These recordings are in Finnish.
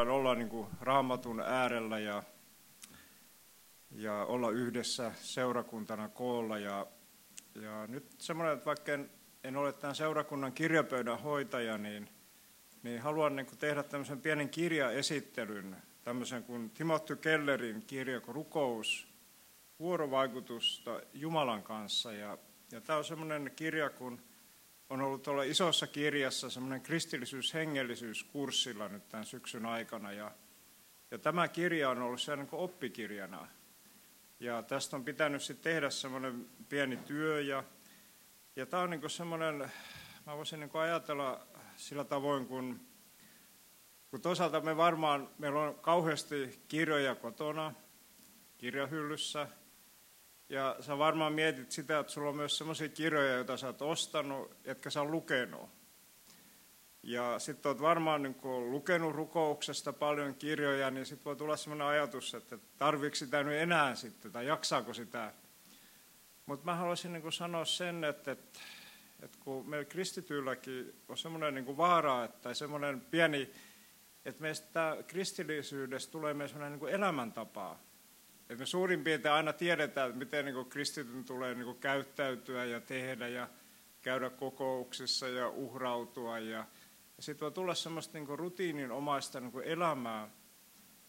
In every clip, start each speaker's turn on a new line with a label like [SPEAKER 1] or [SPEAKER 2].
[SPEAKER 1] olla niin kuin raamatun äärellä ja, ja olla yhdessä seurakuntana koolla. Ja, ja nyt semmoinen, että vaikka en, en ole tämän seurakunnan kirjapöydän hoitaja, niin, niin haluan niin kuin tehdä tämmöisen pienen kirjaesittelyn, tämmöisen kuin Timothy Kellerin kirja Rukous, vuorovaikutusta Jumalan kanssa. Ja, ja tämä on semmoinen kirja, kun on ollut tuolla isossa kirjassa semmoinen kristillisyys-hengellisyyskurssilla nyt tämän syksyn aikana. Ja, ja tämä kirja on ollut siellä niin oppikirjana. Ja tästä on pitänyt sitten tehdä semmoinen pieni työ. Ja, ja tämä on niin semmoinen, mä voisin niin ajatella sillä tavoin, kun, kun toisaalta me varmaan, meillä on kauheasti kirjoja kotona, kirjahyllyssä, ja sä varmaan mietit sitä, että sulla on myös sellaisia kirjoja, joita sä oot ostanut, etkä sä lukenut. Ja sitten oot varmaan niin kun lukenut rukouksesta paljon kirjoja, niin sitten voi tulla sellainen ajatus, että tarviiko sitä nyt enää sitten, tai jaksaako sitä. Mutta mä haluaisin niin sanoa sen, että, että, että kun meillä kristityilläkin on semmoinen niin vaara, että semmoinen pieni, että meistä kristillisyydestä tulee meidän semmoinen niin elämäntapa. Et me suurin piirtein aina tiedetään, että miten niin kristityn tulee niin käyttäytyä ja tehdä ja käydä kokouksissa ja uhrautua. Ja, ja sitten voi tulla semmoista niin rutiininomaista niin elämää,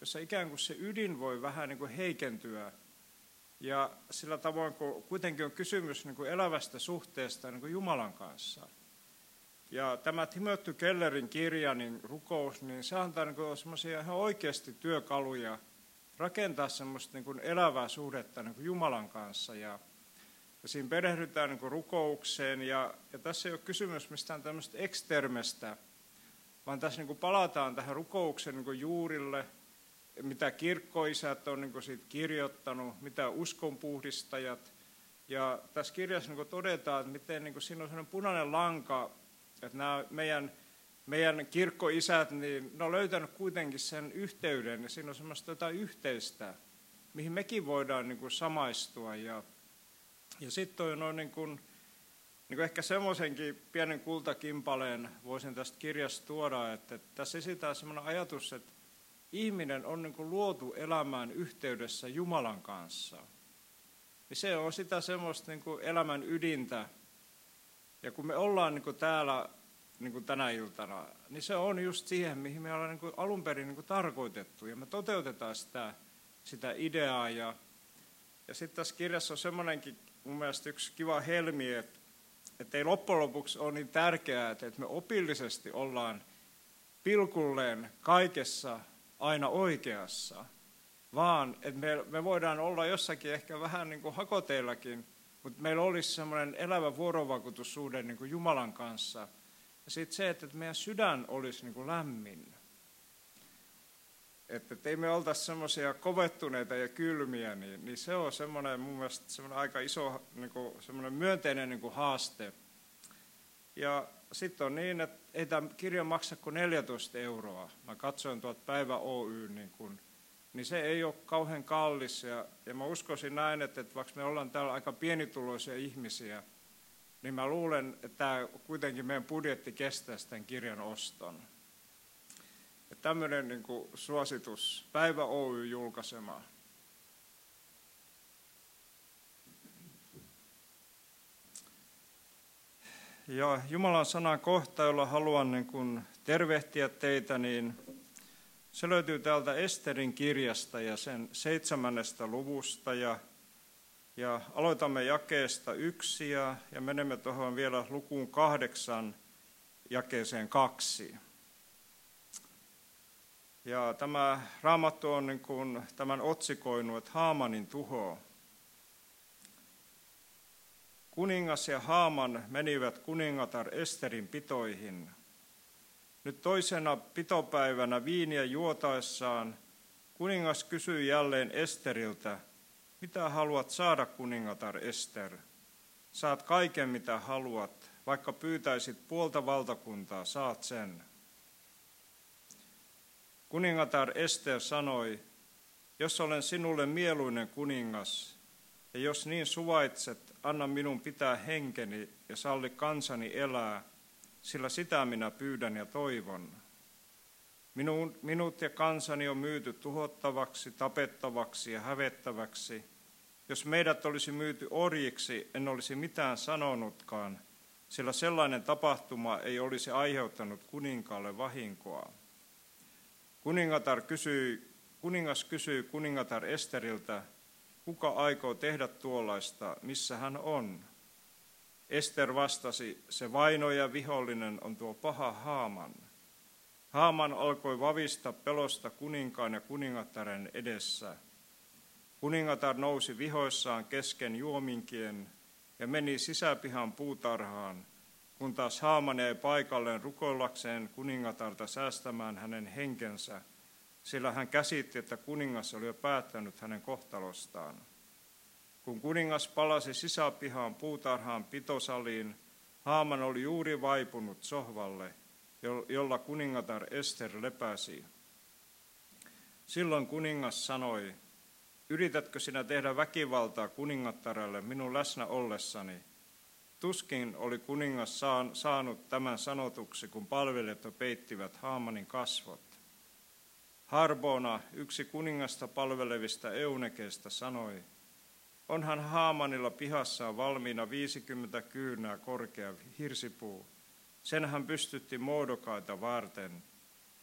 [SPEAKER 1] jossa ikään kuin se ydin voi vähän niin heikentyä. Ja sillä tavoin, kun kuitenkin on kysymys niin elävästä suhteesta niin Jumalan kanssa. Ja tämä Timothy Kellerin kirja, niin rukous, niin se antaa niin semmoisia ihan oikeasti työkaluja – rakentaa semmoista niin kuin elävää suhdetta niin kuin Jumalan kanssa. Ja, ja siinä perehdytään niin kuin rukoukseen. Ja, ja tässä ei ole kysymys mistään tämmöistä ekstermestä, vaan tässä niin kuin palataan tähän rukouksen niin kuin juurille, mitä kirkkoisät on niin kuin siitä kirjoittanut, mitä uskonpuhdistajat. Ja tässä kirjassa niin kuin todetaan, että miten niin kuin siinä on sellainen punainen lanka, että nämä meidän meidän kirkkoisät, niin ne on löytänyt kuitenkin sen yhteyden, ja siinä on semmoista jotain yhteistä, mihin mekin voidaan niin kuin samaistua. Ja, ja sitten on niin kuin, niin kuin ehkä semmoisenkin pienen kultakimpaleen voisin tästä kirjasta tuoda, että, tässä esitään semmoinen ajatus, että ihminen on niin kuin luotu elämään yhteydessä Jumalan kanssa. Ja se on sitä semmoista niin kuin elämän ydintä. Ja kun me ollaan niin kuin täällä niin kuin tänä iltana, niin se on just siihen, mihin me ollaan niin kuin alun perin niin kuin tarkoitettu. Ja me toteutetaan sitä, sitä ideaa. Ja, ja sitten tässä kirjassa on semmoinenkin mun mielestä yksi kiva helmi, että, että ei loppujen lopuksi ole niin tärkeää, että, että me opillisesti ollaan pilkulleen kaikessa aina oikeassa, vaan että me, me voidaan olla jossakin ehkä vähän niin kuin hakoteillakin, mutta meillä olisi semmoinen elävä vuorovaikutussuhde niin kuin Jumalan kanssa – ja sitten se, että meidän sydän olisi niin kuin lämmin. Että ei me oltaisi semmoisia kovettuneita ja kylmiä, niin, niin se on semmoinen mun mielestä semmoinen aika iso niin kuin, semmoinen myönteinen niin kuin haaste. Ja sitten on niin, että ei tämä kirja maksa kuin 14 euroa. Mä katsoin tuolta Päivä Oy, niin, kun, niin se ei ole kauhean kallis. Ja, ja mä uskoisin näin, että, että vaikka me ollaan täällä aika pienituloisia ihmisiä, niin mä luulen, että kuitenkin meidän budjetti kestää tämän kirjan oston. Tämmöinen niin suositus, Päivä Oy julkaisema. Ja Jumalan sanan kohta, jolla haluan niin kuin tervehtiä teitä, niin se löytyy täältä Esterin kirjasta ja sen seitsemännestä luvusta. Ja ja aloitamme jakeesta yksi ja, ja menemme tuohon vielä lukuun kahdeksan jakeeseen kaksi. Ja tämä raamattu on niin kuin tämän otsikoinut, että Haamanin tuho. Kuningas ja Haaman menivät kuningatar Esterin pitoihin. Nyt toisena pitopäivänä viiniä juotaessaan kuningas kysyi jälleen Esteriltä, mitä haluat saada, kuningatar Ester? Saat kaiken, mitä haluat, vaikka pyytäisit puolta valtakuntaa, saat sen. Kuningatar Ester sanoi, jos olen sinulle mieluinen kuningas, ja jos niin suvaitset, anna minun pitää henkeni ja salli kansani elää, sillä sitä minä pyydän ja toivon. Minun, minut ja kansani on myyty tuhottavaksi, tapettavaksi ja hävettäväksi. Jos meidät olisi myyty orjiksi, en olisi mitään sanonutkaan, sillä sellainen tapahtuma ei olisi aiheuttanut kuninkaalle vahinkoa. Kuningatar kysyi, kuningas kysyi kuningatar Esteriltä, kuka aikoo tehdä tuollaista, missä hän on? Ester vastasi, se vaino ja vihollinen on tuo paha Haaman. Haaman alkoi vavista pelosta kuninkaan ja kuningattaren edessä. Kuningatar nousi vihoissaan kesken juominkien ja meni sisäpihan puutarhaan, kun taas Haaman jäi paikalleen rukoillakseen kuningatarta säästämään hänen henkensä, sillä hän käsitti, että kuningas oli jo päättänyt hänen kohtalostaan. Kun kuningas palasi sisäpihaan puutarhaan pitosaliin, Haaman oli juuri vaipunut sohvalle, jolla kuningatar Ester lepäsi. Silloin kuningas sanoi, yritätkö sinä tehdä väkivaltaa kuningattarelle minun läsnä ollessani? Tuskin oli kuningas saanut tämän sanotuksi, kun palvelijat peittivät Haamanin kasvot. Harbona, yksi kuningasta palvelevista eunekeista, sanoi, onhan Haamanilla pihassaan valmiina 50 kyynää korkea hirsipuu. Sen hän pystytti muodokaita varten,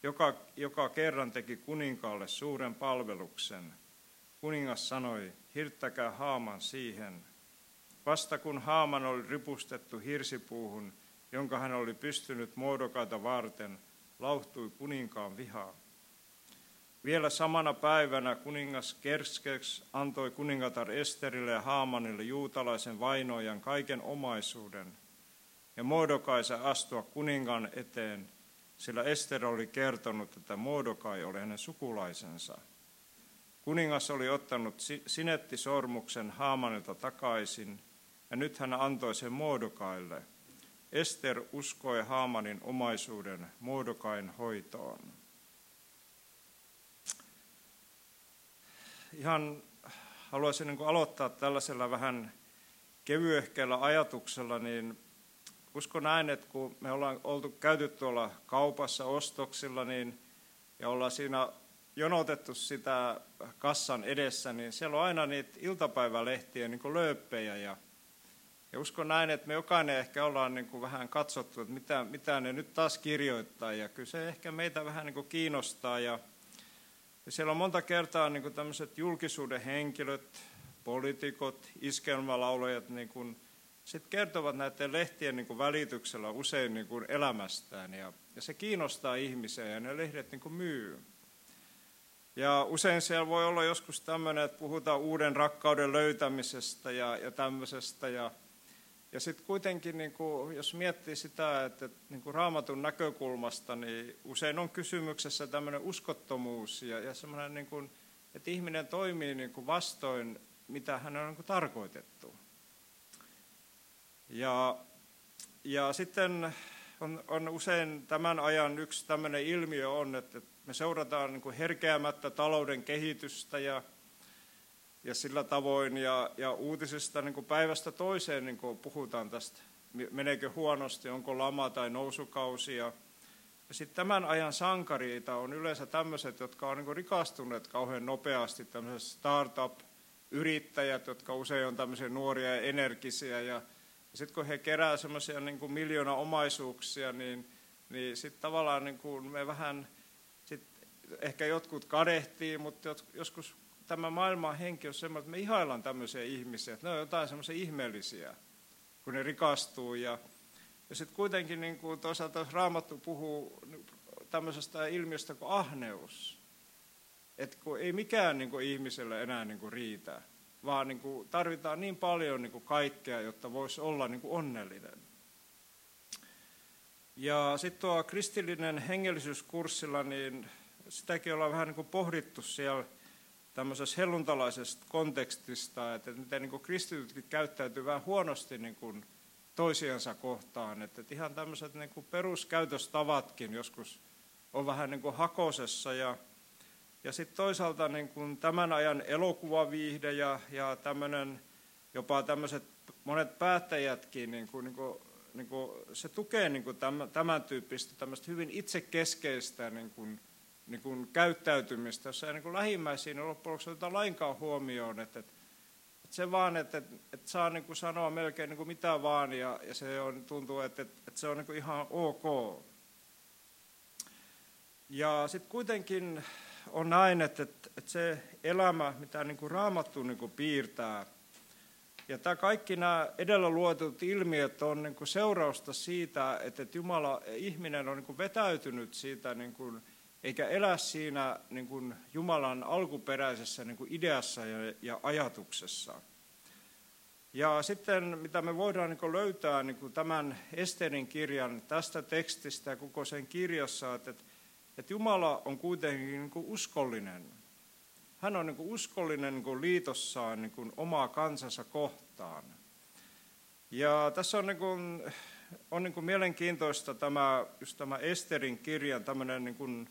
[SPEAKER 1] joka, joka kerran teki kuninkaalle suuren palveluksen. Kuningas sanoi, hirttäkää Haaman siihen. Vasta kun Haaman oli ripustettu hirsipuuhun, jonka hän oli pystynyt muodokaita varten, lauhtui kuninkaan vihaa. Vielä samana päivänä kuningas Kerskeks antoi kuningatar Esterille ja Haamanille juutalaisen vainojan kaiken omaisuuden – ja Mordokaisa astua kuningan eteen, sillä Ester oli kertonut, että Mordokai oli hänen sukulaisensa. Kuningas oli ottanut sinettisormuksen Haamanilta takaisin, ja nyt hän antoi sen Mordokaille. Ester uskoi Haamanin omaisuuden Mordokain hoitoon. Ihan haluaisin niin aloittaa tällaisella vähän kevyehkeällä ajatuksella, niin uskon näin, että kun me ollaan oltu käyty tuolla kaupassa ostoksilla niin, ja ollaan siinä jonotettu sitä kassan edessä, niin siellä on aina niitä iltapäivälehtiä niin lööppejä. Ja, ja uskon näin, että me jokainen ehkä ollaan niin kuin vähän katsottu, että mitä, mitä ne nyt taas kirjoittaa. Ja kyllä se ehkä meitä vähän niin kuin kiinnostaa. Ja, ja siellä on monta kertaa niin kuin tämmöiset julkisuuden henkilöt, poliitikot, iskelmälaulajat, niin kuin sitten kertovat näiden lehtien niin kuin välityksellä usein niin kuin elämästään ja, ja se kiinnostaa ihmisiä ja ne lehdet niin kuin myy. Ja usein siellä voi olla joskus tämmöinen, että puhutaan uuden rakkauden löytämisestä ja, ja tämmöisestä. Ja, ja sitten kuitenkin, niin kuin, jos miettii sitä, että niin kuin raamatun näkökulmasta, niin usein on kysymyksessä tämmöinen uskottomuus ja, ja semmoinen, niin kuin, että ihminen toimii niin kuin vastoin, mitä hän on niin kuin tarkoitettu. Ja, ja sitten on, on usein tämän ajan yksi tämmöinen ilmiö on, että me seurataan niin kuin herkeämättä talouden kehitystä ja, ja sillä tavoin, ja, ja uutisista niin kuin päivästä toiseen niin kuin puhutaan tästä, meneekö huonosti, onko lama tai nousukausi. Ja, ja sitten tämän ajan sankareita on yleensä tämmöiset, jotka on niin rikastuneet kauhean nopeasti, tämmöiset startup-yrittäjät, jotka usein on tämmöisiä nuoria ja energisiä, ja ja sitten kun he kerää semmoisia niin miljoona omaisuuksia, niin, niin sitten tavallaan niin kuin me vähän, sit ehkä jotkut kadehtii, mutta joskus tämä maailman henki on semmoinen, että me ihaillaan tämmöisiä ihmisiä, että ne on jotain semmoisia ihmeellisiä, kun ne rikastuu. Ja, ja sitten kuitenkin niin kuin toisaalta Raamattu puhuu tämmöisestä ilmiöstä kuin ahneus. Että kun ei mikään niin kuin ihmiselle enää niin kuin riitä vaan niin kuin tarvitaan niin paljon niin kuin kaikkea, jotta voisi olla niin kuin onnellinen. Ja sitten tuo kristillinen hengellisyyskurssilla, niin sitäkin ollaan vähän niin kuin pohdittu siellä tämmöisessä helluntalaisesta kontekstista, että miten niin kuin kristitytkin käyttäytyy vähän huonosti niin kuin toisiansa kohtaan. Että ihan tämmöiset niin kuin peruskäytöstavatkin joskus on vähän niin kuin hakosessa ja ja sitten toisaalta niin kun tämän ajan elokuvaviihde ja, ja tämmöinen, jopa tämmöiset monet päättäjätkin, niin kun, niin kun, niin kun, se tukee niin kun tämän, tämän tyyppistä tämmöistä hyvin itsekeskeistä niin kun niin kuin käyttäytymistä, jossa ei niin lähimmäisiin loppujen lopuksi oteta lainkaan huomioon, että, että, se vaan, että, että, että saa niin sanoa melkein niin mitä vaan ja, ja se on, tuntuu, että, että, että se on niin ihan ok. Ja sitten kuitenkin on näin, että, että, että se elämä, mitä niin kuin raamattu niin kuin piirtää, ja tämä kaikki nämä edellä luetut ilmiöt on niin kuin seurausta siitä, että, että Jumala, ihminen on niin kuin vetäytynyt siitä, niin kuin, eikä elä siinä niin kuin Jumalan alkuperäisessä niin kuin ideassa ja, ja ajatuksessa. Ja sitten mitä me voidaan niin löytää niin tämän Esterin kirjan tästä tekstistä ja koko sen kirjassa, että, että Jumala on kuitenkin niin uskollinen. Hän on niin kuin uskollinen niin kuin liitossaan niin kuin omaa kansansa kohtaan. Ja tässä on, niin kuin, on niin kuin mielenkiintoista tämä, just tämä Esterin kirjan tämmöinen niin kuin,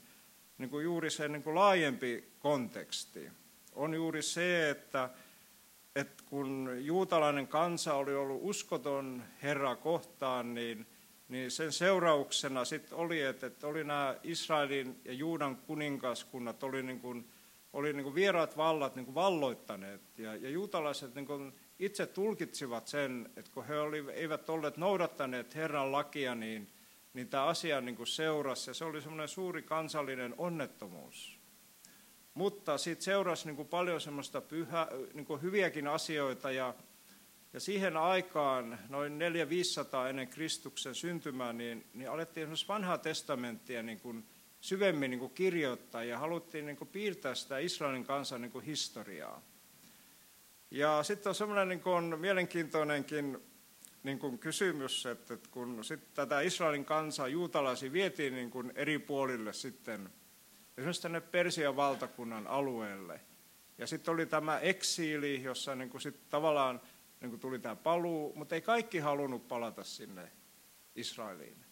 [SPEAKER 1] niin kuin juuri se niin kuin laajempi konteksti. On juuri se, että, että kun juutalainen kansa oli ollut uskoton Herra kohtaan, niin, niin sen seurauksena sitten oli, että, että oli nämä Israelin ja Juudan kuningaskunnat oli niin kuin oli niin kuin vieraat vallat niin kuin valloittaneet. Ja, ja juutalaiset niin kuin itse tulkitsivat sen, että kun he oli, eivät olleet noudattaneet Herran lakia, niin, niin tämä asia niin kuin seurasi. Ja se oli semmoinen suuri kansallinen onnettomuus. Mutta siitä seurasi niin kuin paljon semmoista pyhä, niin kuin hyviäkin asioita. Ja, ja siihen aikaan, noin 400-500 ennen Kristuksen syntymää, niin, niin alettiin esimerkiksi vanhaa testamenttia niin kuin syvemmin niin kuin kirjoittaa ja haluttiin niin kuin piirtää sitä Israelin kansan niin kuin historiaa. Ja sitten on semmoinen niin kuin mielenkiintoinenkin niin kuin kysymys, että kun sit tätä Israelin kansaa juutalaisia vietiin niin kuin eri puolille sitten, esimerkiksi tänne Persian valtakunnan alueelle. Ja sitten oli tämä eksiili, jossa niin kuin sit tavallaan niin kuin tuli tämä paluu, mutta ei kaikki halunnut palata sinne Israeliin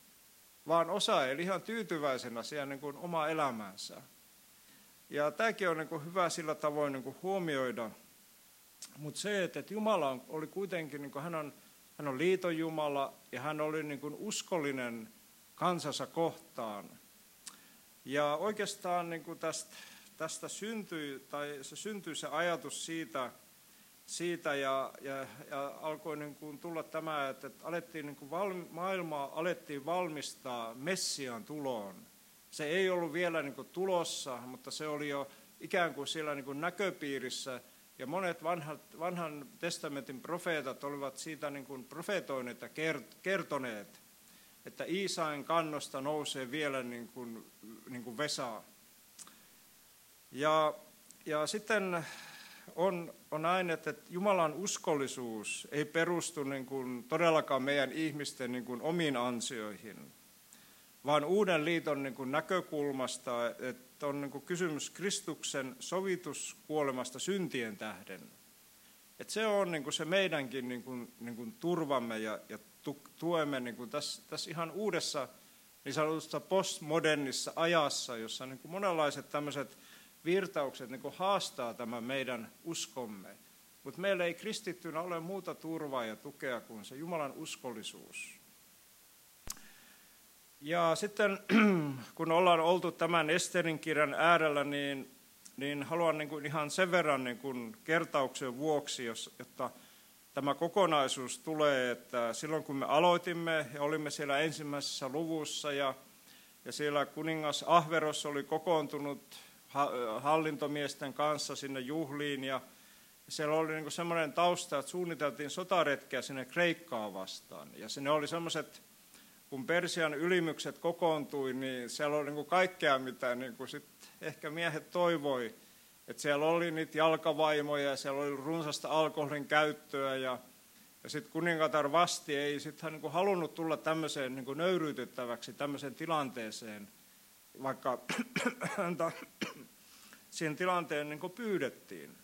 [SPEAKER 1] vaan osa eli ihan tyytyväisenä siihen niin kuin oma elämäänsä. Ja tämäkin on niin kuin hyvä sillä tavoin niin kuin huomioida. Mutta se, että Jumala oli kuitenkin, niin kuin hän, on, hän on liiton Jumala ja hän oli niin kuin uskollinen kansansa kohtaan. Ja oikeastaan niin kuin tästä, tästä syntyi, tai se syntyi se ajatus siitä, siitä ja, ja, ja alkoi niin kuin tulla tämä, että, alettiin niin kuin valmi, maailmaa alettiin valmistaa Messian tuloon. Se ei ollut vielä niin kuin tulossa, mutta se oli jo ikään kuin siellä niin kuin näköpiirissä. Ja monet vanhat, vanhan testamentin profeetat olivat siitä niin kuin profetoineet ja kertoneet, että Iisain kannosta nousee vielä niin kuin, niin kuin Vesa. Ja, ja sitten on, on näin, että Jumalan uskollisuus ei perustu niin kuin todellakaan meidän ihmisten niin kuin omiin ansioihin, vaan uuden liiton niin kuin näkökulmasta, että on niin kuin kysymys Kristuksen sovituskuolemasta syntien tähden. Että se on niin kuin se meidänkin niin kuin, niin kuin turvamme ja, ja tuemme niin kuin tässä, tässä ihan uudessa niin sanotussa postmodernissa ajassa, jossa niin kuin monenlaiset tämmöiset virtaukset niin kuin haastaa tämän meidän uskomme. Mutta meillä ei kristittynä ole muuta turvaa ja tukea kuin se Jumalan uskollisuus. Ja sitten kun ollaan oltu tämän Esterin kirjan äärellä, niin, niin haluan niin kuin ihan sen verran niin kuin kertauksen vuoksi, jos, jotta tämä kokonaisuus tulee, että silloin kun me aloitimme ja olimme siellä ensimmäisessä luvussa ja, ja siellä kuningas Ahveros oli kokoontunut hallintomiesten kanssa sinne juhliin ja siellä oli niin semmoinen tausta, että suunniteltiin sotaretkeä sinne Kreikkaa vastaan. Ja sinne oli semmoiset, kun Persian ylimykset kokoontui, niin siellä oli niin kaikkea, mitä niin sit ehkä miehet toivoi. Että siellä oli niitä jalkavaimoja ja siellä oli runsasta alkoholin käyttöä ja, ja sitten kuningatar vasti ei sitten niin halunnut tulla tämmöiseen niin nöyryytettäväksi tämmöiseen tilanteeseen, vaikka häntä siihen tilanteen niin kuin pyydettiin.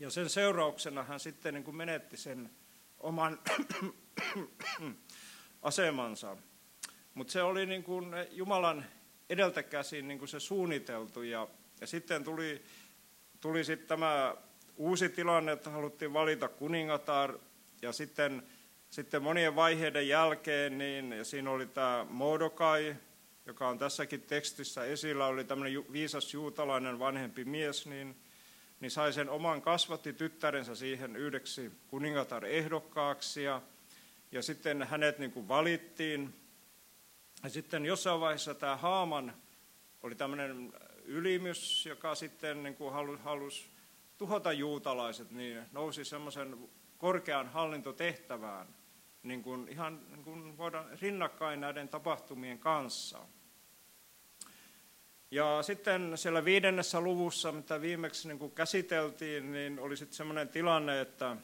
[SPEAKER 1] Ja sen seurauksena hän sitten niin kuin menetti sen oman asemansa. Mutta se oli niin kuin Jumalan edeltä käsin niin kuin se suunniteltu. Ja, ja sitten tuli, tuli sitten tämä uusi tilanne, että haluttiin valita kuningatar. Ja sitten, sitten monien vaiheiden jälkeen, niin ja siinä oli tämä Mordokai, joka on tässäkin tekstissä esillä, oli tämmöinen viisas juutalainen vanhempi mies, niin, niin sai sen oman kasvattityttärensä siihen yhdeksi kuningatar ehdokkaaksi ja, ja sitten hänet niin kuin valittiin. Ja sitten jossain vaiheessa tämä Haaman oli tämmöinen ylimys, joka sitten niin kuin halusi, halusi tuhota juutalaiset, niin nousi semmoisen korkean hallintotehtävään niin kuin ihan niin kuin voidaan rinnakkain näiden tapahtumien kanssa. Ja sitten siellä viidennessä luvussa, mitä viimeksi niin kuin käsiteltiin, niin oli sitten semmoinen tilanne, että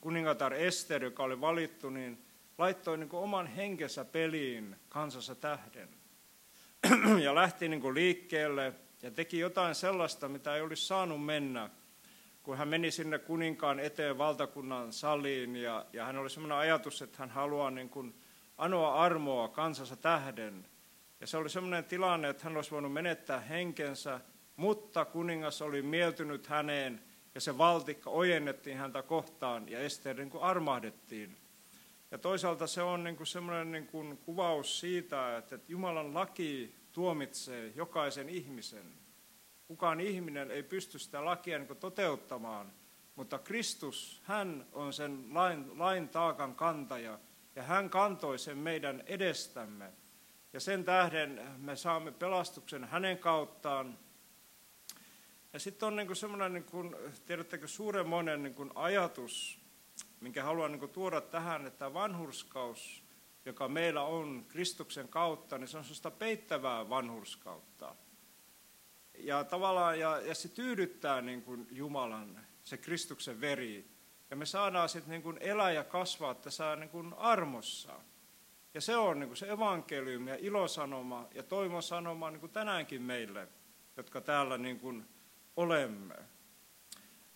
[SPEAKER 1] kuningatar Ester, joka oli valittu, niin laittoi niin kuin oman henkensä peliin kansassa tähden. ja lähti niin kuin liikkeelle ja teki jotain sellaista, mitä ei olisi saanut mennä, kun hän meni sinne kuninkaan eteen valtakunnan saliin ja, ja hän oli sellainen ajatus, että hän haluaa niin kuin anoa armoa kansansa tähden. Ja se oli sellainen tilanne, että hän olisi voinut menettää henkensä, mutta kuningas oli mieltynyt häneen ja se valtikka ojennettiin häntä kohtaan ja Ester niin kuin armahdettiin. Ja toisaalta se on niin kuin sellainen niin kuin kuvaus siitä, että Jumalan laki tuomitsee jokaisen ihmisen. Kukaan ihminen ei pysty sitä lakia niin toteuttamaan, mutta Kristus, hän on sen lain, lain taakan kantaja ja hän kantoi sen meidän edestämme. Ja sen tähden me saamme pelastuksen hänen kauttaan. Ja sitten on niin semmoinen, niin kuin, tiedättekö, suuremmoinen niin kuin ajatus, minkä haluan niin kuin tuoda tähän, että vanhurskaus, joka meillä on Kristuksen kautta, niin se on sellaista peittävää vanhurskautta. Ja tavallaan, ja, ja se tyydyttää niin kuin Jumalan, se Kristuksen veri. Ja me saadaan sitten niin kuin elää ja kasvaa tässä niin kuin armossa. Ja se on niin kuin se evankeliumi ja ilosanoma ja toivon sanoma niin kuin tänäänkin meille, jotka täällä niin kuin olemme.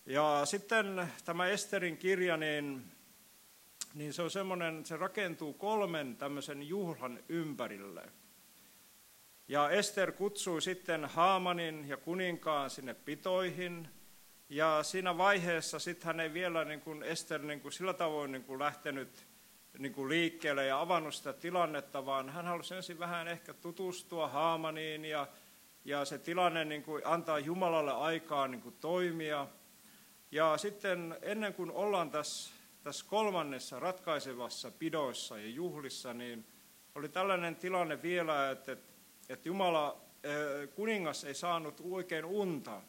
[SPEAKER 1] Ja sitten tämä Esterin kirja, niin, niin se on semmoinen, se rakentuu kolmen tämmöisen juhlan ympärille. Ja Ester kutsui sitten Haamanin ja kuninkaan sinne pitoihin. Ja siinä vaiheessa sitten hän ei vielä niin kuin Ester niin kuin sillä tavoin niin kuin lähtenyt niin kuin liikkeelle ja avannut sitä tilannetta, vaan hän halusi ensin vähän ehkä tutustua Haamaniin ja, ja se tilanne niin kuin antaa Jumalalle aikaa niin kuin toimia. Ja sitten ennen kuin ollaan tässä, tässä kolmannessa ratkaisevassa pidoissa ja juhlissa, niin oli tällainen tilanne vielä, että, että Jumala, eh, kuningas ei saanut oikein unta.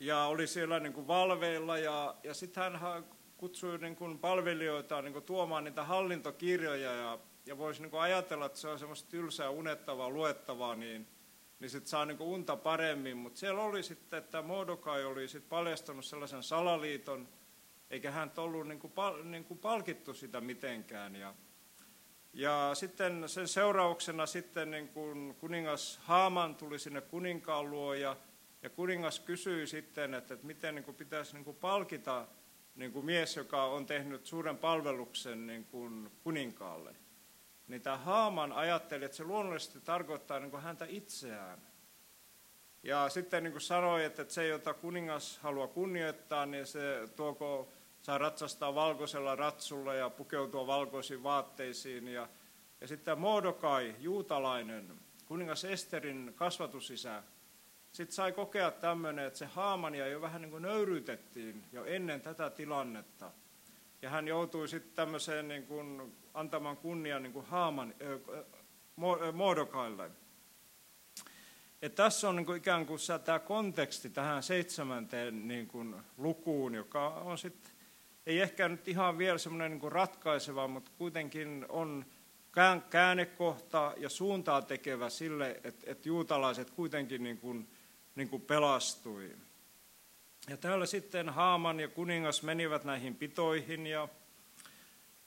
[SPEAKER 1] Ja oli siellä niin kuin valveilla ja, ja sitten hän kutsui niin kuin palvelijoita niin kuin tuomaan niitä hallintokirjoja ja, ja voisi niin kuin ajatella, että se on semmoista tylsää, unettavaa, luettavaa, niin, niin sitten saa niin kuin unta paremmin. Mutta siellä oli sitten, että Mordokai oli sitten paljastanut sellaisen salaliiton, eikä hän ollut niin kuin, pal, niin kuin palkittu sitä mitenkään. Ja, ja sitten sen seurauksena sitten niin kuin kuningas Haaman tuli sinne kuninkaan luo ja, ja kuningas kysyi sitten, että, että miten niin kuin pitäisi niin kuin palkita niin kuin mies, joka on tehnyt suuren palveluksen niin kuin kuninkaalle. Niin tämä Haaman ajatteli, että se luonnollisesti tarkoittaa niin kuin häntä itseään. Ja sitten niin kuin sanoi, että se, jota kuningas haluaa kunnioittaa, niin se tuoko saa ratsastaa valkoisella ratsulla ja pukeutua valkoisiin vaatteisiin. Ja, ja sitten Mordokai, juutalainen, kuningas Esterin kasvatusisä, sitten sai kokea tämmöinen, että se Haamania jo vähän niin kuin nöyryytettiin jo ennen tätä tilannetta. Ja hän joutui sitten tämmöiseen niin kuin antamaan kunnian niin kuin Haaman, äh. Ja tässä on niin kuin ikään kuin tämä konteksti tähän seitsemänteen niin kuin lukuun, joka on sitten, ei ehkä nyt ihan vielä semmoinen niin ratkaiseva, mutta kuitenkin on käännekohta ja suuntaa tekevä sille, että, että juutalaiset kuitenkin niin kuin niin kuin pelastui. Ja täällä sitten Haaman ja kuningas menivät näihin pitoihin ja,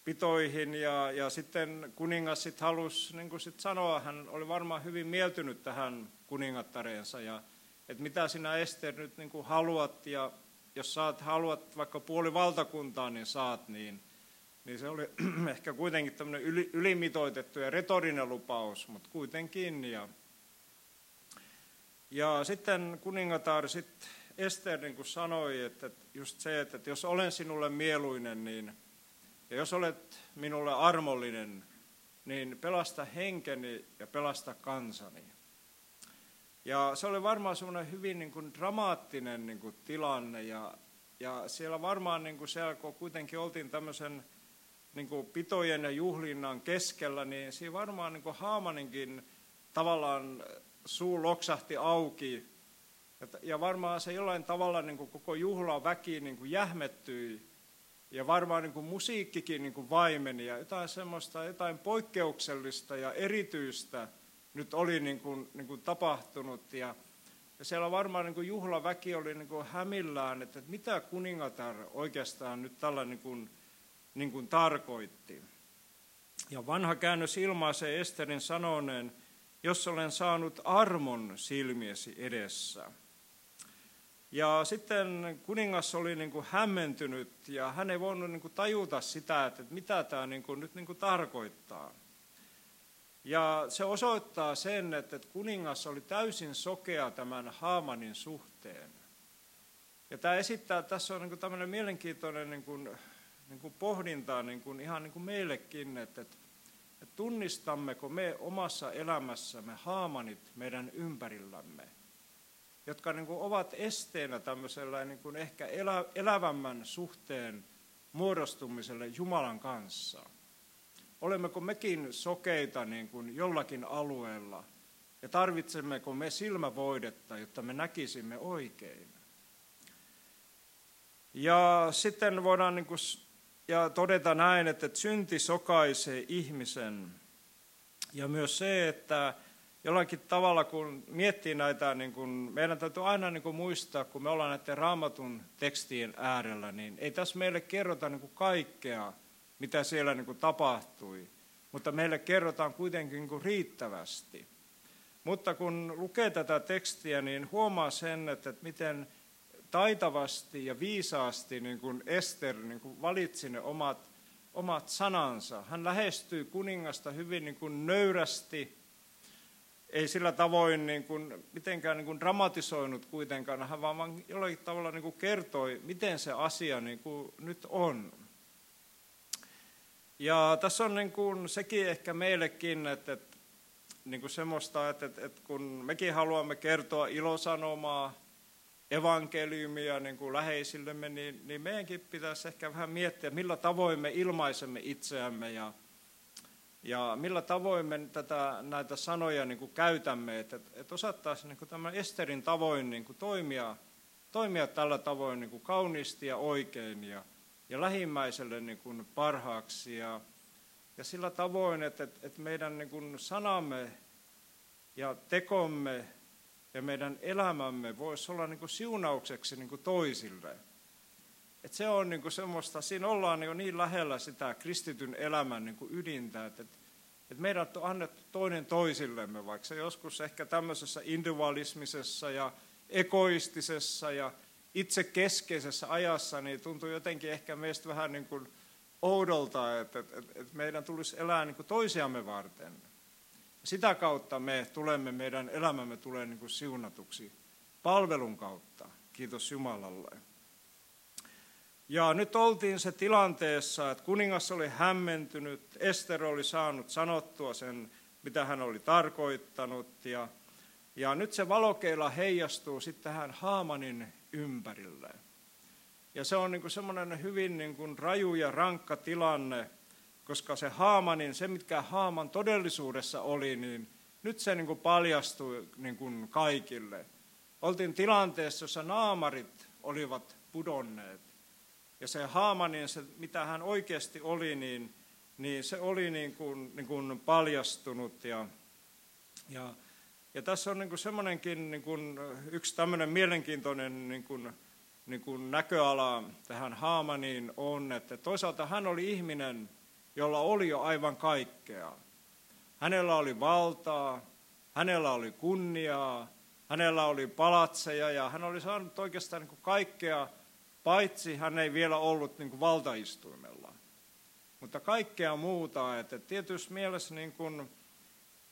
[SPEAKER 1] pitoihin ja, ja sitten kuningas sitten halusi niin kuin sit sanoa, hän oli varmaan hyvin mieltynyt tähän kuningattareensa ja että mitä sinä Ester nyt niin kuin haluat ja jos saat, haluat vaikka puoli valtakuntaa, niin saat, niin, niin se oli ehkä kuitenkin tämmöinen yli, ylimitoitettu ja retorinen lupaus, mutta kuitenkin. Ja, ja sitten kuningatar sitten Ester niin kuin sanoi, että just se, että jos olen sinulle mieluinen, niin, ja jos olet minulle armollinen, niin pelasta henkeni ja pelasta kansani. Ja se oli varmaan semmoinen hyvin niin kuin dramaattinen niin kuin tilanne ja, ja siellä varmaan niin kuin siellä, kun kuitenkin oltiin tämmöisen niin kuin pitojen ja juhlinnan keskellä, niin siinä varmaan niin kuin Haamaninkin tavallaan suu loksahti auki. Ja varmaan se jollain tavalla niin kuin koko juhlan väki niin kuin jähmettyi. Ja varmaan niin kuin musiikkikin niin kuin vaimeni ja jotain semmoista, jotain poikkeuksellista ja erityistä nyt oli niin kuin, niin kuin tapahtunut. Ja, ja siellä varmaan niin kuin juhlaväki oli niin kuin hämillään, että, mitä kuningatar oikeastaan nyt tällä niin kuin, niin kuin tarkoitti. Ja vanha käännös ilmaisee Esterin sanoneen, jos olen saanut armon silmiesi edessä. Ja sitten kuningas oli niin kuin hämmentynyt ja hän ei voinut niin kuin tajuta sitä, että mitä tämä niin kuin nyt niin kuin tarkoittaa. Ja se osoittaa sen, että kuningas oli täysin sokea tämän Haamanin suhteen. Ja tämä esittää, tässä on niin kuin tämmöinen mielenkiintoinen niin kuin, niin kuin pohdinta ihan meillekin, että, tunnistammeko me omassa elämässämme haamanit meidän ympärillämme, jotka ovat esteenä tämmöisellä ehkä elä, elävämmän suhteen muodostumiselle Jumalan kanssa. Olemmeko mekin sokeita niin kuin jollakin alueella ja tarvitsemmeko me silmävoidetta, jotta me näkisimme oikein? Ja sitten voidaan niin kuin ja todeta näin, että synti sokaisee ihmisen. Ja myös se, että jollakin tavalla kun miettii näitä, niin kun, meidän täytyy aina niin kun muistaa, kun me ollaan näiden raamatun tekstien äärellä, niin ei tässä meille kerrota niin kaikkea, mitä siellä niin tapahtui, mutta meille kerrotaan kuitenkin niin riittävästi. Mutta kun lukee tätä tekstiä, niin huomaa sen, että miten taitavasti ja viisaasti niin kuin Ester niin kuin valitsi ne omat, omat sanansa. Hän lähestyy kuningasta hyvin niin kuin nöyrästi, ei sillä tavoin niin kuin, mitenkään niin kuin dramatisoinut kuitenkaan, hän vaan, vaan jollakin tavalla niin kuin kertoi, miten se asia niin kuin nyt on. Ja tässä on niin kuin sekin ehkä meillekin, että, että niin kuin semmoista, että, että, että kun mekin haluamme kertoa ilosanomaa, evankeliumia niin kuin läheisillemme, niin, niin meidänkin pitäisi ehkä vähän miettiä, millä tavoin me ilmaisemme itseämme ja, ja millä tavoin me tätä, näitä sanoja niin kuin käytämme, että, että osattaisiin niin kuin tämän Esterin tavoin niin kuin toimia, toimia tällä tavoin niin kuin kauniisti ja oikein ja, ja lähimmäiselle niin kuin parhaaksi ja, ja sillä tavoin, että, että meidän niin kuin sanamme ja tekomme ja meidän elämämme voisi olla niin kuin siunaukseksi niin kuin toisille. Et se on niin kuin semmoista, siinä ollaan jo niin lähellä sitä kristityn elämän niin kuin ydintä, että, että meidät on annettu toinen toisillemme, vaikka se joskus ehkä tämmöisessä individualismisessa ja egoistisessa ja itsekeskeisessä ajassa, niin tuntuu jotenkin ehkä meistä vähän niin kuin oudolta, että, että, että meidän tulisi elää niin kuin toisiamme varten. Sitä kautta me tulemme, meidän elämämme tulee niin kuin siunatuksi palvelun kautta. Kiitos Jumalalle. Ja nyt oltiin se tilanteessa, että kuningas oli hämmentynyt, Ester oli saanut sanottua sen, mitä hän oli tarkoittanut. Ja, ja nyt se valokeila heijastuu sitten tähän Haamanin ympärille. Ja se on niin kuin semmoinen hyvin niin kuin raju ja rankka tilanne, koska se Haamanin, se mitkä Haaman todellisuudessa oli, niin nyt se niin kuin paljastui niin kuin kaikille. Oltiin tilanteessa, jossa naamarit olivat pudonneet. Ja se Haamanin, se, mitä hän oikeasti oli, niin, niin se oli niin kuin, niin kuin paljastunut. Ja, ja, ja tässä on niin kuin semmoinenkin niin kuin yksi tämmöinen mielenkiintoinen niin kuin, niin kuin näköala tähän Haamaniin on, että toisaalta hän oli ihminen, jolla oli jo aivan kaikkea. Hänellä oli valtaa, hänellä oli kunniaa, hänellä oli palatseja ja hän oli saanut oikeastaan niin kuin kaikkea, paitsi hän ei vielä ollut niin kuin valtaistuimella. Mutta kaikkea muuta, että tietysti mielessä niin kuin,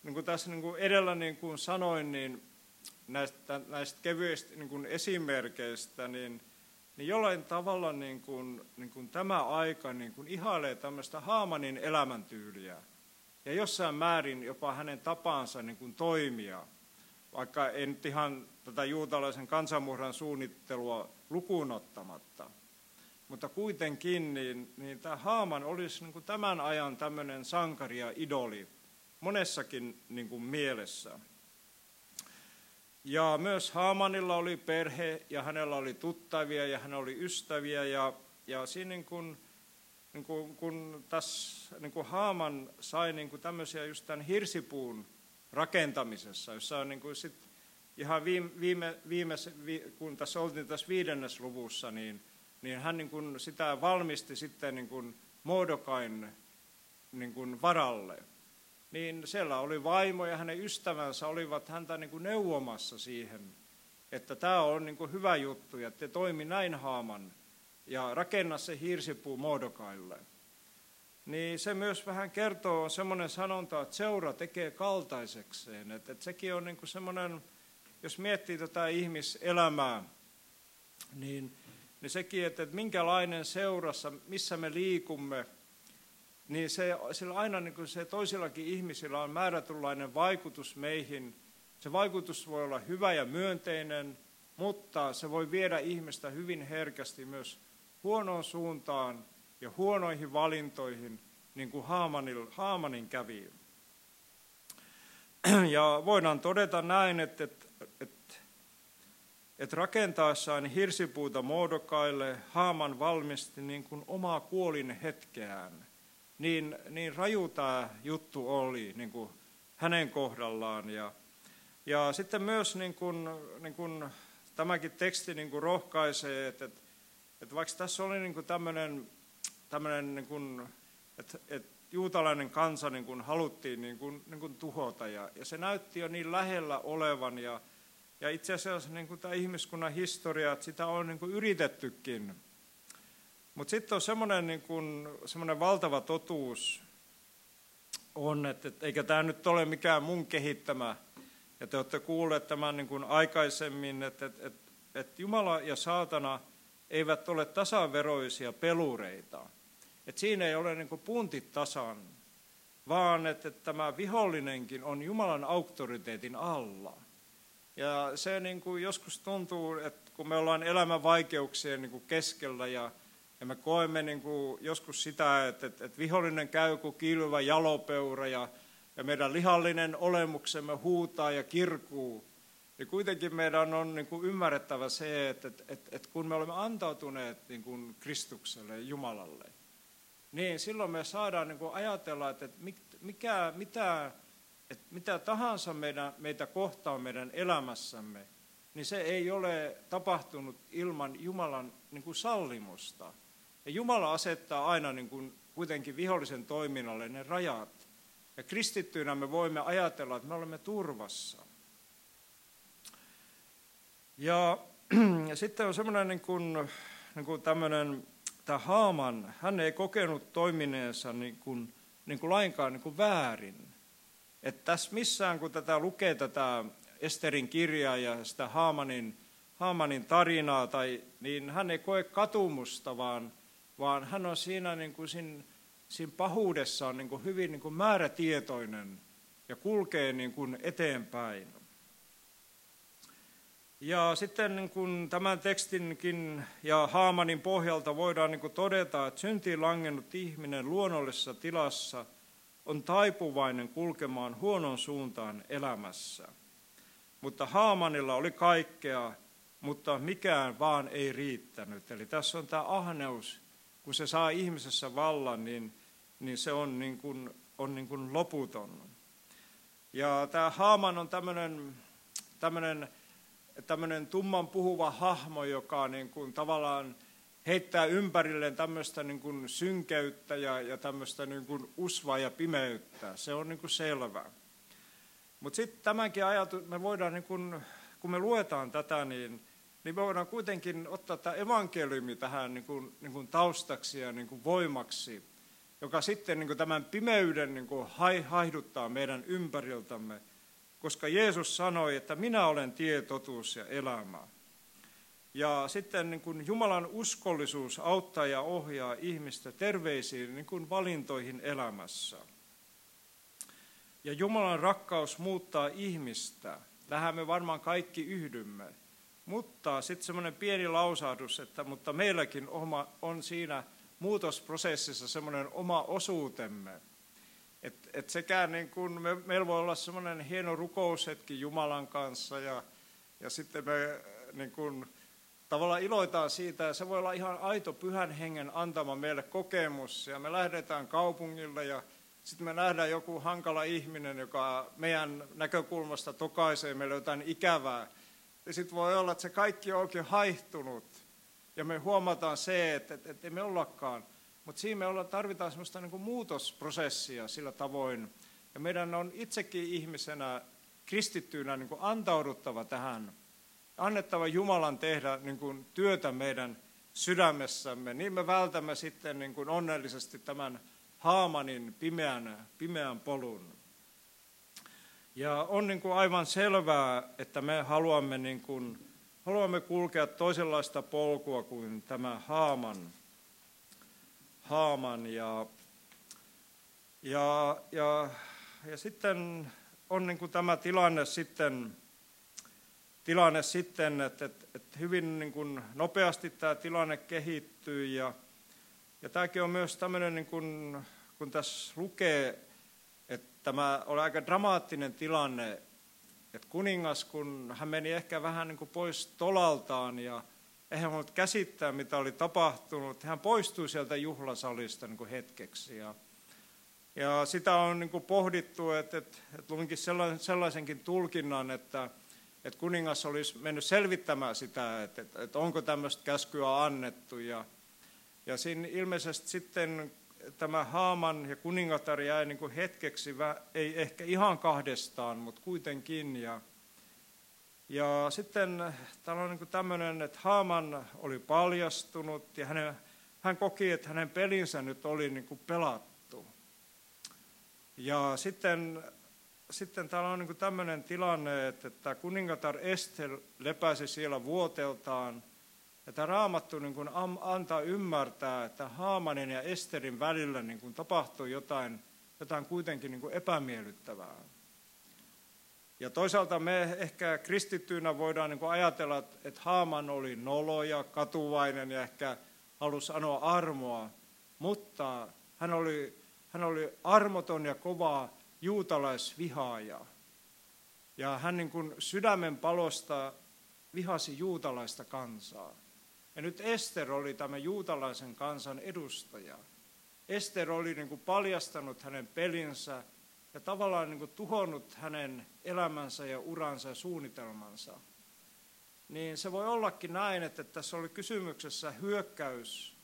[SPEAKER 1] niin kuin tässä niin kuin edellä niin kuin sanoin, niin näistä, näistä kevyistä niin kuin esimerkkeistä, niin niin jollain tavalla niin kuin, niin kuin tämä aika niin kuin ihailee tämmöistä Haamanin elämäntyyliä. ja jossain määrin jopa hänen tapaansa niin kuin toimia, vaikka en nyt ihan tätä juutalaisen kansanmurhan suunnittelua lukuun ottamatta. Mutta kuitenkin niin, niin tämä Haaman olisi niin kuin tämän ajan tämmöinen sankari ja idoli monessakin niin kuin mielessä. Ja myös Haamanilla oli perhe ja hänellä oli tuttavia ja hän oli ystäviä ja, ja siinä niin kuin, niin kuin, kun tässä niin kuin Haaman sai niin kuin tämmöisiä just tämän hirsipuun rakentamisessa, jossa on niin kuin sit ihan viime, viime, viime, kun tässä oltiin tässä viidennes luvussa, niin, niin hän niin kuin sitä valmisti sitten niin kuin Mordokain niin varalle niin siellä oli vaimo ja hänen ystävänsä olivat häntä niin kuin neuvomassa siihen, että tämä on niin kuin hyvä juttu ja te toimi näin haaman ja rakenna se hirsipuu Mordokaille. Niin se myös vähän kertoo, semmoinen sanonta, että seura tekee kaltaisekseen. Että, että sekin on niin kuin semmoinen, jos miettii tätä ihmiselämää, niin, niin sekin, että, että minkälainen seurassa, missä me liikumme – niin se, sillä aina niin kuin se toisillakin ihmisillä on määrätynlainen vaikutus meihin. Se vaikutus voi olla hyvä ja myönteinen, mutta se voi viedä ihmistä hyvin herkästi myös huonoon suuntaan ja huonoihin valintoihin, niin kuin Haamanil, Haamanin kävi. Ja voidaan todeta näin, että, että, että, että rakentaessaan hirsipuuta muodokaille Haaman valmisti niin kuin omaa kuolin hetkeään niin, niin raju tämä juttu oli niin kuin hänen kohdallaan. Ja, ja sitten myös niin kuin, niin kuin tämäkin teksti niin kuin rohkaisee, että, että, että vaikka tässä oli niin tämmöinen, tämmöinen niin kuin, että, että juutalainen kansa niin kuin haluttiin niin kuin, niin kuin tuhota ja, ja se näytti jo niin lähellä olevan ja, ja itse asiassa niin kuin tämä ihmiskunnan historia, että sitä on niin kuin yritettykin mutta sitten on semmoinen niin kun, semmoinen valtava totuus, on, että, että eikä tämä nyt ole mikään mun kehittämä, ja te olette kuulleet tämän niin kuin aikaisemmin, että, että, että, että Jumala ja saatana eivät ole tasaveroisia pelureita. Että siinä ei ole niin kuin puntit tasan, vaan että, että tämä vihollinenkin on Jumalan auktoriteetin alla. Ja se niin kuin joskus tuntuu, että kun me ollaan elämän vaikeuksien niin keskellä ja ja me koemme niin kuin joskus sitä, että, että, että vihollinen käy kuin kilvä jalopeura ja, ja meidän lihallinen olemuksemme huutaa ja kirkuu. Ja kuitenkin meidän on niin kuin ymmärrettävä se, että, että, että, että kun me olemme antautuneet niin kuin Kristukselle, Jumalalle, niin silloin me saadaan niin kuin ajatella, että, että mikä, mitä, että mitä tahansa meidän, meitä kohtaa meidän elämässämme, niin se ei ole tapahtunut ilman Jumalan niin kuin sallimusta. Ja Jumala asettaa aina niin kuin kuitenkin vihollisen toiminnalle ne rajat. Ja kristittyinä me voimme ajatella, että me olemme turvassa. Ja, ja sitten on semmoinen niin kuin, niin kuin tämmöinen, tämä Haaman, hän ei kokenut toimineensa niin kuin, niin kuin lainkaan niin kuin väärin. Että tässä missään, kun tätä lukee tätä Esterin kirjaa ja sitä Haamanin, Haamanin tarinaa, tai, niin hän ei koe katumusta, vaan vaan hän on siinä, niin kuin siinä, siinä pahuudessaan niin kuin hyvin niin kuin määrätietoinen ja kulkee niin kuin eteenpäin. Ja sitten niin kuin tämän tekstinkin ja Haamanin pohjalta voidaan niin kuin todeta, että syntiin langennut ihminen luonnollisessa tilassa on taipuvainen kulkemaan huonon suuntaan elämässä. Mutta Haamanilla oli kaikkea, mutta mikään vaan ei riittänyt. Eli tässä on tämä ahneus kun se saa ihmisessä vallan, niin, niin se on, niin kuin, on niin kuin loputon. Ja tämä Haaman on tämmöinen, tämmöinen, tämmöinen tumman puhuva hahmo, joka niin kuin tavallaan heittää ympärilleen tämmöistä niin kuin synkeyttä ja, ja tämmöistä niin kuin usvaa ja pimeyttä. Se on niin kuin selvä. Mutta sitten tämänkin ajatus, me voidaan, niin kuin, kun me luetaan tätä, niin niin me voidaan kuitenkin ottaa tämä evankeliumi tähän niin kuin, niin kuin taustaksi ja niin kuin voimaksi, joka sitten niin kuin tämän pimeyden niin kuin haihduttaa meidän ympäriltämme, koska Jeesus sanoi, että minä olen tie, totuus ja elämä. Ja sitten niin kuin Jumalan uskollisuus auttaa ja ohjaa ihmistä terveisiin niin kuin valintoihin elämässä. Ja Jumalan rakkaus muuttaa ihmistä. Tähän me varmaan kaikki yhdymme. Mutta sitten semmoinen pieni lausahdus, että mutta meilläkin oma, on siinä muutosprosessissa semmoinen oma osuutemme. Että et sekään niin kun me, meillä voi olla semmoinen hieno rukoushetki Jumalan kanssa ja, ja sitten me niin kun, tavallaan iloitaan siitä ja se voi olla ihan aito pyhän hengen antama meille kokemus ja me lähdetään kaupungille ja sitten me nähdään joku hankala ihminen, joka meidän näkökulmasta tokaisee meille jotain ikävää. Ja sitten voi olla, että se kaikki on oikein haihtunut. Ja me huomataan se, että, että, että me ollakaan. Mutta siinä me olla, tarvitaan sellaista niin muutosprosessia sillä tavoin. Ja meidän on itsekin ihmisenä, kristittyynä niin antauduttava tähän. Annettava Jumalan tehdä niin kuin työtä meidän sydämessämme. Niin me vältämme sitten niin kuin onnellisesti tämän Haamanin pimeän, pimeän polun. Ja on niin kuin aivan selvää, että me haluamme, niin kuin, haluamme kulkea toisenlaista polkua kuin tämä Haaman. Haaman ja, ja, ja, ja sitten on niin kuin tämä tilanne sitten, tilanne sitten että, että, että hyvin niin kuin nopeasti tämä tilanne kehittyy ja, ja tämäkin on myös tämmöinen, niin kuin, kun tässä lukee, tämä oli aika dramaattinen tilanne, että kuningas, kun hän meni ehkä vähän niin kuin pois tolaltaan ja eihän voinut käsittää, mitä oli tapahtunut, hän poistui sieltä juhlasalista niin kuin hetkeksi. Ja, ja sitä on niin kuin pohdittu, että, että, että luinkin sellaisenkin tulkinnan, että, että kuningas olisi mennyt selvittämään sitä, että, että, että onko tämmöistä käskyä annettu. Ja, ja siinä ilmeisesti sitten tämä Haaman ja kuningatar jäi niin kuin hetkeksi, ei ehkä ihan kahdestaan, mutta kuitenkin. Ja, ja sitten täällä on niin tämmöinen, että Haaman oli paljastunut ja hänen, hän koki, että hänen pelinsä nyt oli niin kuin pelattu. Ja sitten, sitten täällä on niin tämmöinen tilanne, että kuningatar Estel lepäsi siellä vuoteltaan – ja tämä raamattu niin kuin antaa ymmärtää, että Haamanin ja Esterin välillä niin kuin tapahtui jotain, jotain kuitenkin niin kuin epämiellyttävää. Ja toisaalta me ehkä kristittyinä voidaan niin kuin ajatella, että Haaman oli nolo ja katuvainen ja ehkä halusi anoa armoa, mutta hän oli, hän oli armoton ja kova juutalaisvihaaja. Ja hän niin kuin sydämen palosta vihasi juutalaista kansaa. Ja nyt Ester oli tämä juutalaisen kansan edustaja. Ester oli niin kuin paljastanut hänen pelinsä ja tavallaan niin kuin tuhonnut hänen elämänsä ja uransa ja suunnitelmansa. Niin se voi ollakin näin, että tässä oli kysymyksessä hyökkäys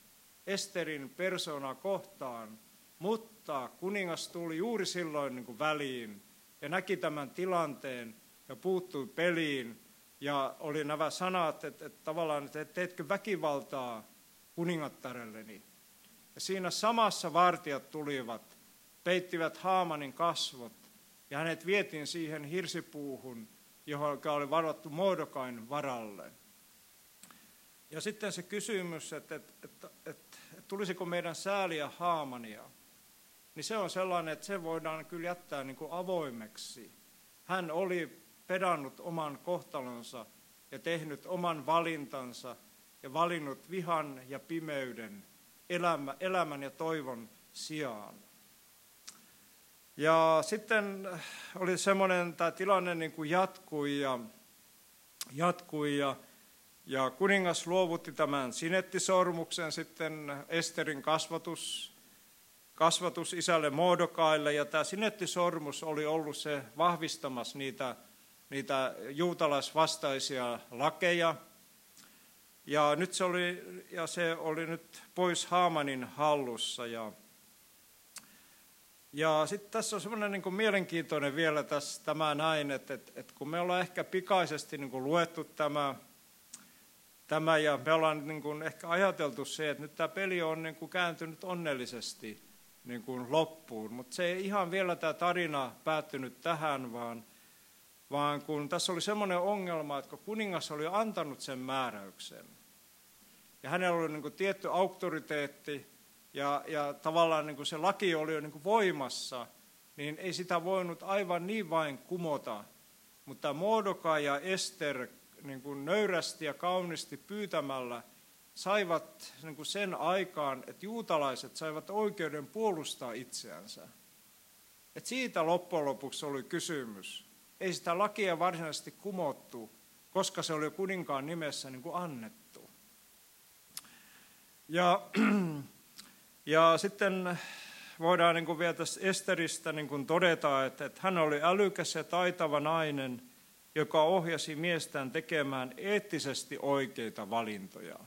[SPEAKER 1] Esterin persoonaa kohtaan, mutta kuningas tuli juuri silloin niin kuin väliin ja näki tämän tilanteen ja puuttui peliin ja oli nämä sanat, että, että tavallaan, että teetkö väkivaltaa kuningattarelleni. Ja siinä samassa vartijat tulivat, peittivät Haamanin kasvot ja hänet vietiin siihen hirsipuuhun, johon oli varattu Mordokain varalle. Ja sitten se kysymys, että, että, että, että, tulisiko meidän sääliä Haamania, niin se on sellainen, että se voidaan kyllä jättää niin kuin avoimeksi. Hän oli pedannut oman kohtalonsa ja tehnyt oman valintansa ja valinnut vihan ja pimeyden elämä, elämän ja toivon sijaan. Ja sitten oli semmoinen, tämä tilanne niin kuin jatkui ja, jatkui ja, ja kuningas luovutti tämän sinettisormuksen sitten Esterin kasvatus, kasvatus isälle Mordokaille ja tämä sinettisormus oli ollut se vahvistamassa niitä niitä juutalaisvastaisia lakeja. Ja, nyt se oli, ja se oli nyt pois Haamanin hallussa. Ja, ja sitten tässä on semmoinen niin mielenkiintoinen vielä tässä tämä näin, että, että, että kun me ollaan ehkä pikaisesti niin kuin luettu tämä, tämä ja me ollaan niin kuin ehkä ajateltu se, että nyt tämä peli on niin kuin kääntynyt onnellisesti niin kuin loppuun, mutta se ei ihan vielä tämä tarina päättynyt tähän, vaan vaan kun tässä oli semmoinen ongelma, että kun kuningas oli antanut sen määräyksen, ja hänellä oli niin kuin tietty auktoriteetti, ja, ja tavallaan niin kuin se laki oli jo niin kuin voimassa, niin ei sitä voinut aivan niin vain kumota. Mutta Mordoka ja Ester niin kuin nöyrästi ja kauniisti pyytämällä saivat niin kuin sen aikaan, että juutalaiset saivat oikeuden puolustaa itseänsä. Et siitä loppujen lopuksi oli kysymys. Ei sitä lakia varsinaisesti kumottu, koska se oli kuninkaan nimessä niin kuin annettu. Ja, ja sitten voidaan niin kuin vielä tästä Esteristä niin kuin todeta, että, että hän oli älykäs ja taitava nainen, joka ohjasi miestään tekemään eettisesti oikeita valintoja.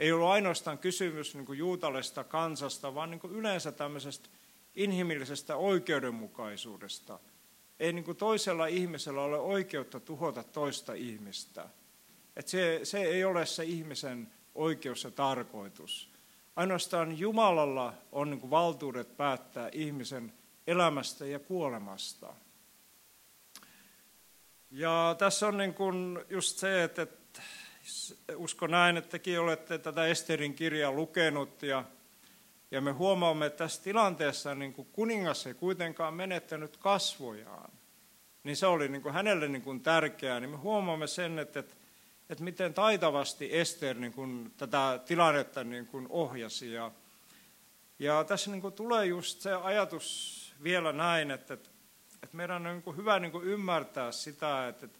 [SPEAKER 1] Ei ollut ainoastaan kysymys niin kuin juutalaisesta kansasta, vaan niin kuin yleensä tämmöisestä inhimillisestä oikeudenmukaisuudesta. Ei niin kuin toisella ihmisellä ole oikeutta tuhota toista ihmistä. Et se, se ei ole se ihmisen oikeus ja tarkoitus. Ainoastaan Jumalalla on niin kuin valtuudet päättää ihmisen elämästä ja kuolemasta. Ja tässä on niin kuin just se, että, uskon näin, että tekin olette tätä Esterin kirjaa lukenut ja, ja me huomaamme, että tässä tilanteessa niin kuin kuningas ei kuitenkaan menettänyt kasvojaan. Niin se oli niin kuin hänelle niin kuin tärkeää. Niin me huomaamme sen, että, että, että miten taitavasti Ester niin kuin tätä tilannetta niin kuin ohjasi. Ja, ja tässä niin kuin tulee just se ajatus vielä näin, että, että, että meidän on niin kuin hyvä niin kuin ymmärtää sitä, että, että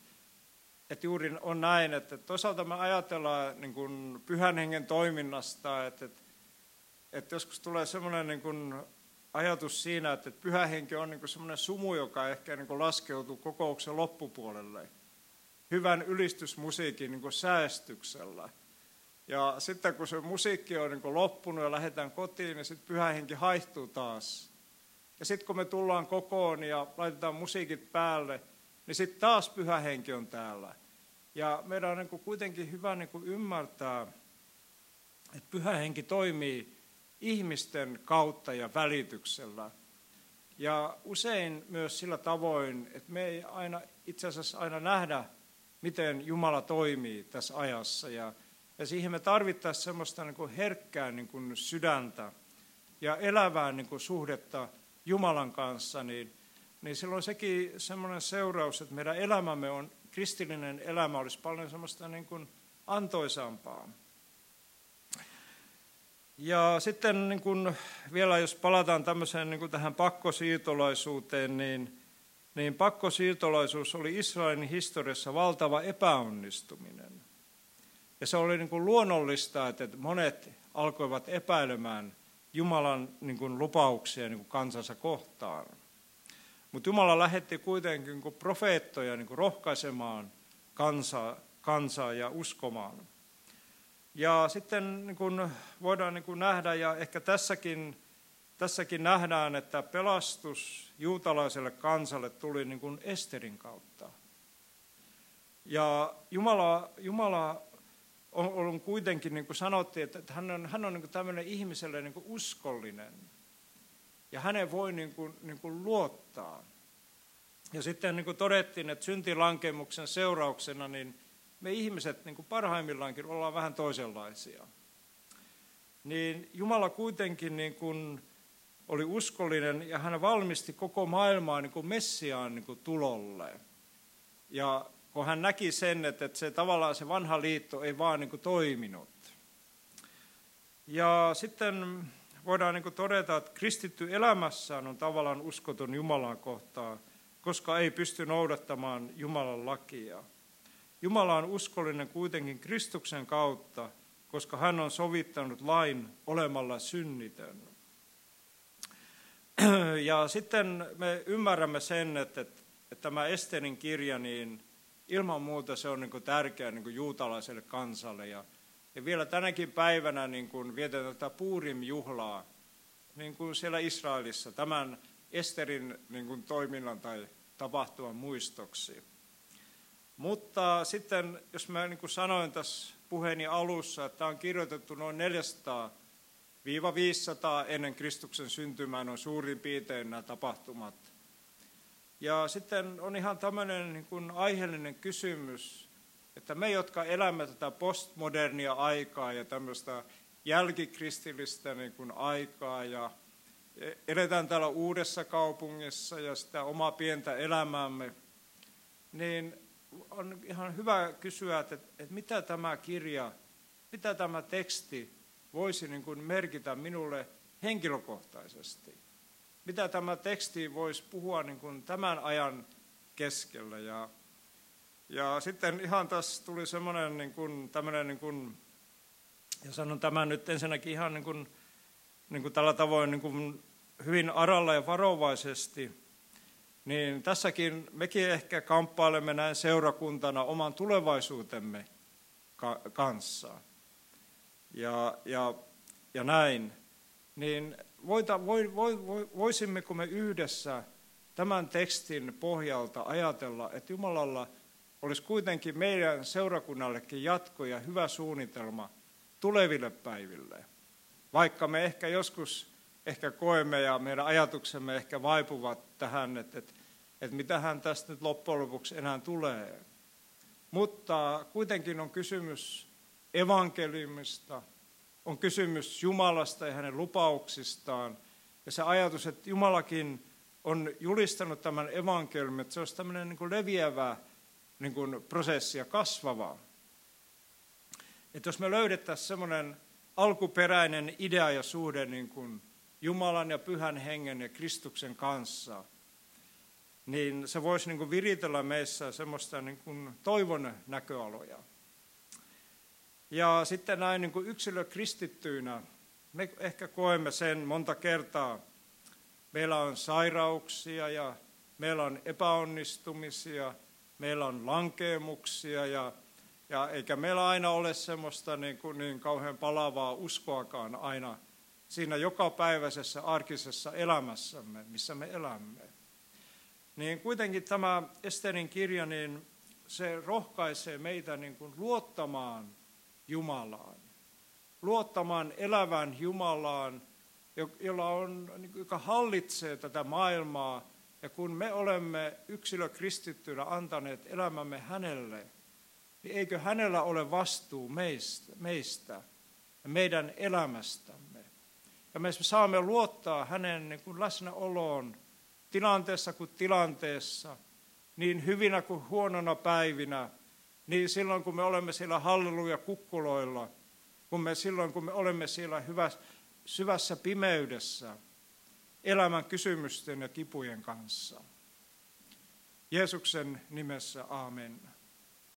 [SPEAKER 1] että juuri on näin, että toisaalta me ajatellaan niin kuin pyhän hengen toiminnasta, että, että, että joskus tulee semmoinen niin kuin ajatus siinä, että pyhä henki on niin kuin semmoinen sumu, joka ehkä niin kuin laskeutuu kokouksen loppupuolelle hyvän ylistysmusiikin niin kuin säästyksellä. Ja sitten kun se musiikki on niin kuin loppunut ja lähdetään kotiin, niin sitten pyhä henki haihtuu taas. Ja sitten kun me tullaan kokoon ja laitetaan musiikit päälle, niin sitten taas pyhä henki on täällä. Ja meidän on niin kuin kuitenkin hyvä niin kuin ymmärtää, että pyhä henki toimii ihmisten kautta ja välityksellä. Ja usein myös sillä tavoin, että me ei aina, itse asiassa aina nähdä, miten Jumala toimii tässä ajassa. Ja, ja siihen me tarvittaisiin semmoista niin kuin herkkää niin kuin sydäntä ja elävää niin kuin suhdetta Jumalan kanssa, niin niin silloin sekin semmoinen seuraus, että meidän elämämme on, kristillinen elämä olisi paljon semmoista niin kuin antoisampaa. Ja sitten niin kuin vielä jos palataan tämmöiseen niin kuin tähän pakkosiirtolaisuuteen, niin, niin pakkosiirtolaisuus oli Israelin historiassa valtava epäonnistuminen. Ja se oli niin luonnollista, että monet alkoivat epäilemään Jumalan niin kuin lupauksia niin kuin kansansa kohtaan. Mutta Jumala lähetti kuitenkin niin profeettoja niin rohkaisemaan kansaa, kansaa ja uskomaan. Ja sitten niin kuin voidaan niin kuin nähdä, ja ehkä tässäkin, tässäkin nähdään, että pelastus juutalaiselle kansalle tuli niin kuin Esterin kautta. Ja Jumala, Jumala on, on kuitenkin, niin kuin sanottiin, että hän on, hän on niin tämmöinen ihmiselle niin uskollinen – ja hänen voi niin kuin, niin kuin luottaa. Ja sitten niin todettiin, että syntilankemuksen seurauksena niin me ihmiset niin kuin parhaimmillaankin ollaan vähän toisenlaisia. Niin Jumala kuitenkin niin kuin oli uskollinen ja hän valmisti koko maailmaa niin kuin Messiaan niin kuin tulolle. Ja kun hän näki sen, että se tavallaan se vanha liitto ei vaan niin kuin toiminut. Ja sitten voidaan niin todeta, että kristitty elämässään on tavallaan uskoton Jumalan kohtaan, koska ei pysty noudattamaan Jumalan lakia. Jumala on uskollinen kuitenkin Kristuksen kautta, koska hän on sovittanut lain olemalla synnitön. Ja sitten me ymmärrämme sen, että, että tämä Esterin kirja, niin ilman muuta se on niin tärkeä niin juutalaiselle kansalle. Ja ja vielä tänäkin päivänä niin kuin vietetään tätä Puurim-juhlaa niin kuin siellä Israelissa tämän Esterin niin kuin toiminnan tai tapahtuman muistoksi. Mutta sitten, jos mä niin kuin sanoin tässä puheeni alussa, että tämä on kirjoitettu noin 400 500 ennen Kristuksen syntymää on suurin piirtein nämä tapahtumat. Ja sitten on ihan tämmöinen niin kuin aiheellinen kysymys, että me, jotka elämme tätä postmodernia aikaa ja tämmöistä jälkikristillistä niin kuin aikaa ja, eletään täällä uudessa kaupungissa ja sitä omaa pientä elämäämme, niin on ihan hyvä kysyä, että, että mitä tämä kirja, mitä tämä teksti voisi niin kuin merkitä minulle henkilökohtaisesti. Mitä tämä teksti voisi puhua niin kuin tämän ajan keskellä. Ja, ja sitten ihan tässä tuli semmoinen niin kuin, tämmöinen, niin kuin, ja sanon tämän nyt ensinnäkin ihan niin kuin, niin kuin tällä tavoin niin kuin hyvin aralla ja varovaisesti, niin tässäkin mekin ehkä kamppailemme näin seurakuntana oman tulevaisuutemme kanssa. Ja, ja, ja näin. Niin voita, voi, voi, voi, voisimmeko me yhdessä tämän tekstin pohjalta ajatella, että Jumalalla olisi kuitenkin meidän seurakunnallekin jatko ja hyvä suunnitelma tuleville päiville. Vaikka me ehkä joskus ehkä koemme ja meidän ajatuksemme ehkä vaipuvat tähän, että, että, että mitähän tästä nyt loppujen lopuksi enää tulee. Mutta kuitenkin on kysymys evankeliumista, on kysymys Jumalasta ja hänen lupauksistaan. Ja se ajatus, että Jumalakin on julistanut tämän evankeliumin, että se olisi tämmöinen niin kuin leviävä niin kuin prosessi ja kasvava. Että jos me löydettäisiin semmoinen alkuperäinen idea ja suhde niin kuin Jumalan ja Pyhän Hengen ja Kristuksen kanssa, niin se voisi niin kuin viritellä meissä semmoista niin kuin toivon näköaloja. Ja sitten näin niin kuin yksilökristittyinä me ehkä koemme sen monta kertaa. Meillä on sairauksia ja meillä on epäonnistumisia, meillä on lankeemuksia ja, ja eikä meillä aina ole semmoista niin, kuin niin kauhean palavaa uskoakaan aina siinä jokapäiväisessä arkisessa elämässämme, missä me elämme. Niin kuitenkin tämä Esterin kirja, niin se rohkaisee meitä niin kuin luottamaan Jumalaan. Luottamaan elävän Jumalaan, jolla on, niin joka hallitsee tätä maailmaa. Ja kun me olemme yksilökristittynä antaneet elämämme hänelle, niin eikö hänellä ole vastuu meistä, meistä ja meidän elämästämme. Ja me saamme luottaa hänen niin kuin läsnäoloon tilanteessa kuin tilanteessa, niin hyvinä kuin huonona päivinä, niin silloin kun me olemme siellä halleluja kukkuloilla, kun me silloin kun me olemme siellä hyvä, syvässä pimeydessä, elämän kysymysten ja kipujen kanssa. Jeesuksen nimessä, amen.